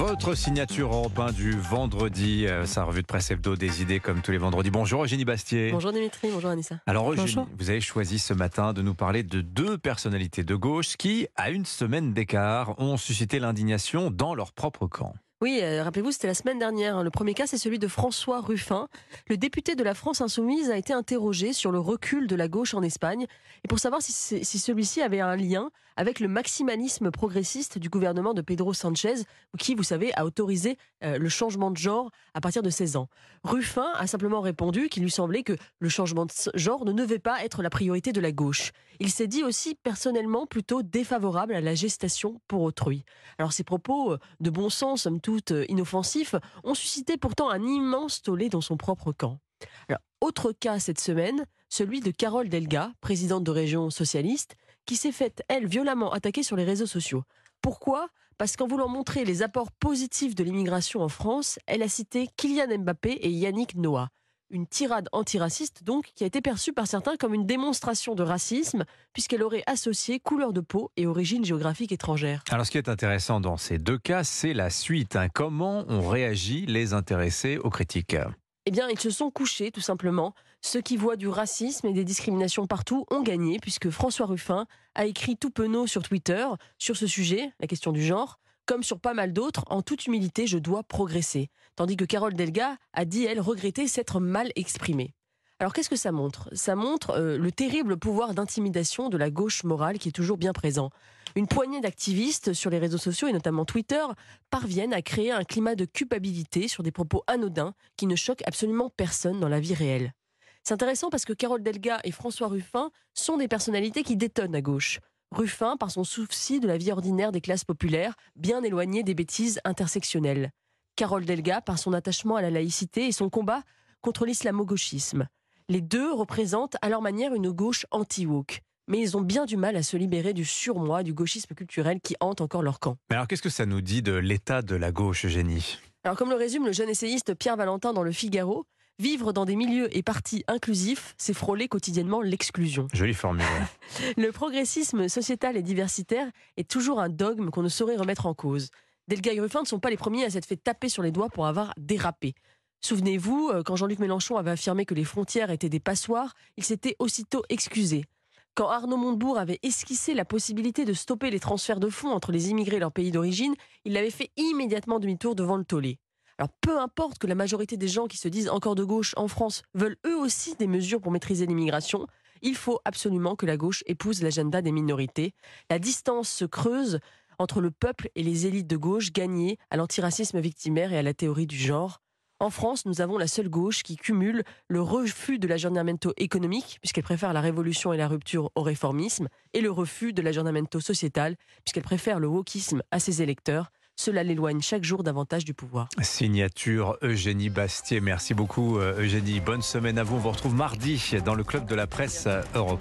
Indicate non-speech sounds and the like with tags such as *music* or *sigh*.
Votre signature Europe 1 du vendredi, euh, sa revue de presse hebdo des idées comme tous les vendredis. Bonjour Eugénie Bastier. Bonjour Dimitri, bonjour Anissa. Alors Eugénie, Bonjour. vous avez choisi ce matin de nous parler de deux personnalités de gauche qui, à une semaine d'écart, ont suscité l'indignation dans leur propre camp. Oui, euh, rappelez-vous, c'était la semaine dernière. hein. Le premier cas, c'est celui de François Ruffin. Le député de la France Insoumise a été interrogé sur le recul de la gauche en Espagne et pour savoir si, si celui-ci avait un lien avec le maximalisme progressiste du gouvernement de Pedro Sanchez, qui, vous savez, a autorisé euh, le changement de genre à partir de 16 ans. Ruffin a simplement répondu qu'il lui semblait que le changement de genre ne devait pas être la priorité de la gauche. Il s'est dit aussi personnellement plutôt défavorable à la gestation pour autrui. Alors ces propos euh, de bon sens, somme euh, inoffensifs, ont suscité pourtant un immense tollé dans son propre camp. Autre cas cette semaine, celui de Carole Delga, présidente de région socialiste, qui s'est faite, elle, violemment attaquer sur les réseaux sociaux. Pourquoi? Parce qu'en voulant montrer les apports positifs de l'immigration en France, elle a cité Kylian Mbappé et Yannick Noah. Une tirade antiraciste, donc, qui a été perçue par certains comme une démonstration de racisme, puisqu'elle aurait associé couleur de peau et origine géographique étrangère. Alors ce qui est intéressant dans ces deux cas, c'est la suite. hein. Comment ont réagi les intéressés aux critiques? Eh bien, ils se sont couchés, tout simplement. Ceux qui voient du racisme et des discriminations partout ont gagné, puisque François Ruffin a écrit tout penaud sur Twitter sur ce sujet, la question du genre. Comme sur pas mal d'autres, en toute humilité, je dois progresser. Tandis que Carole Delga a dit, elle, regretter s'être mal exprimée. Alors qu'est-ce que ça montre? Ça montre euh, le terrible pouvoir d'intimidation de la gauche morale qui est toujours bien présent. Une poignée d'activistes sur les réseaux sociaux et notamment Twitter parviennent à créer un climat de culpabilité sur des propos anodins qui ne choquent absolument personne dans la vie réelle. C'est intéressant parce que Carole Delga et François Ruffin sont des personnalités qui détonnent à gauche. Ruffin par son souci de la vie ordinaire des classes populaires, bien éloigné des bêtises intersectionnelles. Carole Delga par son attachement à la laïcité et son combat contre l'islamo-gauchisme. Les deux représentent à leur manière une gauche anti-woke. Mais ils ont bien du mal à se libérer du surmoi, du gauchisme culturel qui hante encore leur camp. Mais alors qu'est-ce que ça nous dit de l'état de la gauche, Eugénie? Alors, comme le résume le jeune essayiste Pierre Valentin dans Le Figaro, vivre dans des milieux et partis inclusifs, c'est frôler quotidiennement l'exclusion. Jolie formule. *laughs* Le progressisme sociétal et diversitaire est toujours un dogme qu'on ne saurait remettre en cause. Delga et Ruffin ne sont pas les premiers à s'être fait taper sur les doigts pour avoir dérapé. Souvenez-vous, euh, quand Jean-Luc Mélenchon avait affirmé que les frontières étaient des passoires, il s'était aussitôt excusé. Quand Arnaud Montebourg avait esquissé la possibilité de stopper les transferts de fonds entre les immigrés et leur pays d'origine, il l'avait fait immédiatement demi-tour devant le tollé. Alors peu importe que la majorité des gens qui se disent encore de gauche en France veulent eux aussi des mesures pour maîtriser l'immigration, il faut absolument que la gauche épouse l'agenda des minorités. La distance se creuse entre le peuple et les élites de gauche gagnées à l'antiracisme victimaire et à la théorie du genre. En France, nous avons la seule gauche qui cumule le refus de l'aggiornamento économique, puisqu'elle préfère la révolution et la rupture au réformisme, et le refus de l'aggiornamento sociétal, puisqu'elle préfère le wokisme à ses électeurs. Cela l'éloigne chaque jour davantage du pouvoir. Signature Eugénie Bastier. Merci beaucoup euh, Eugénie. Bonne semaine à vous. On vous retrouve mardi dans le club de la presse euh, Europe 1.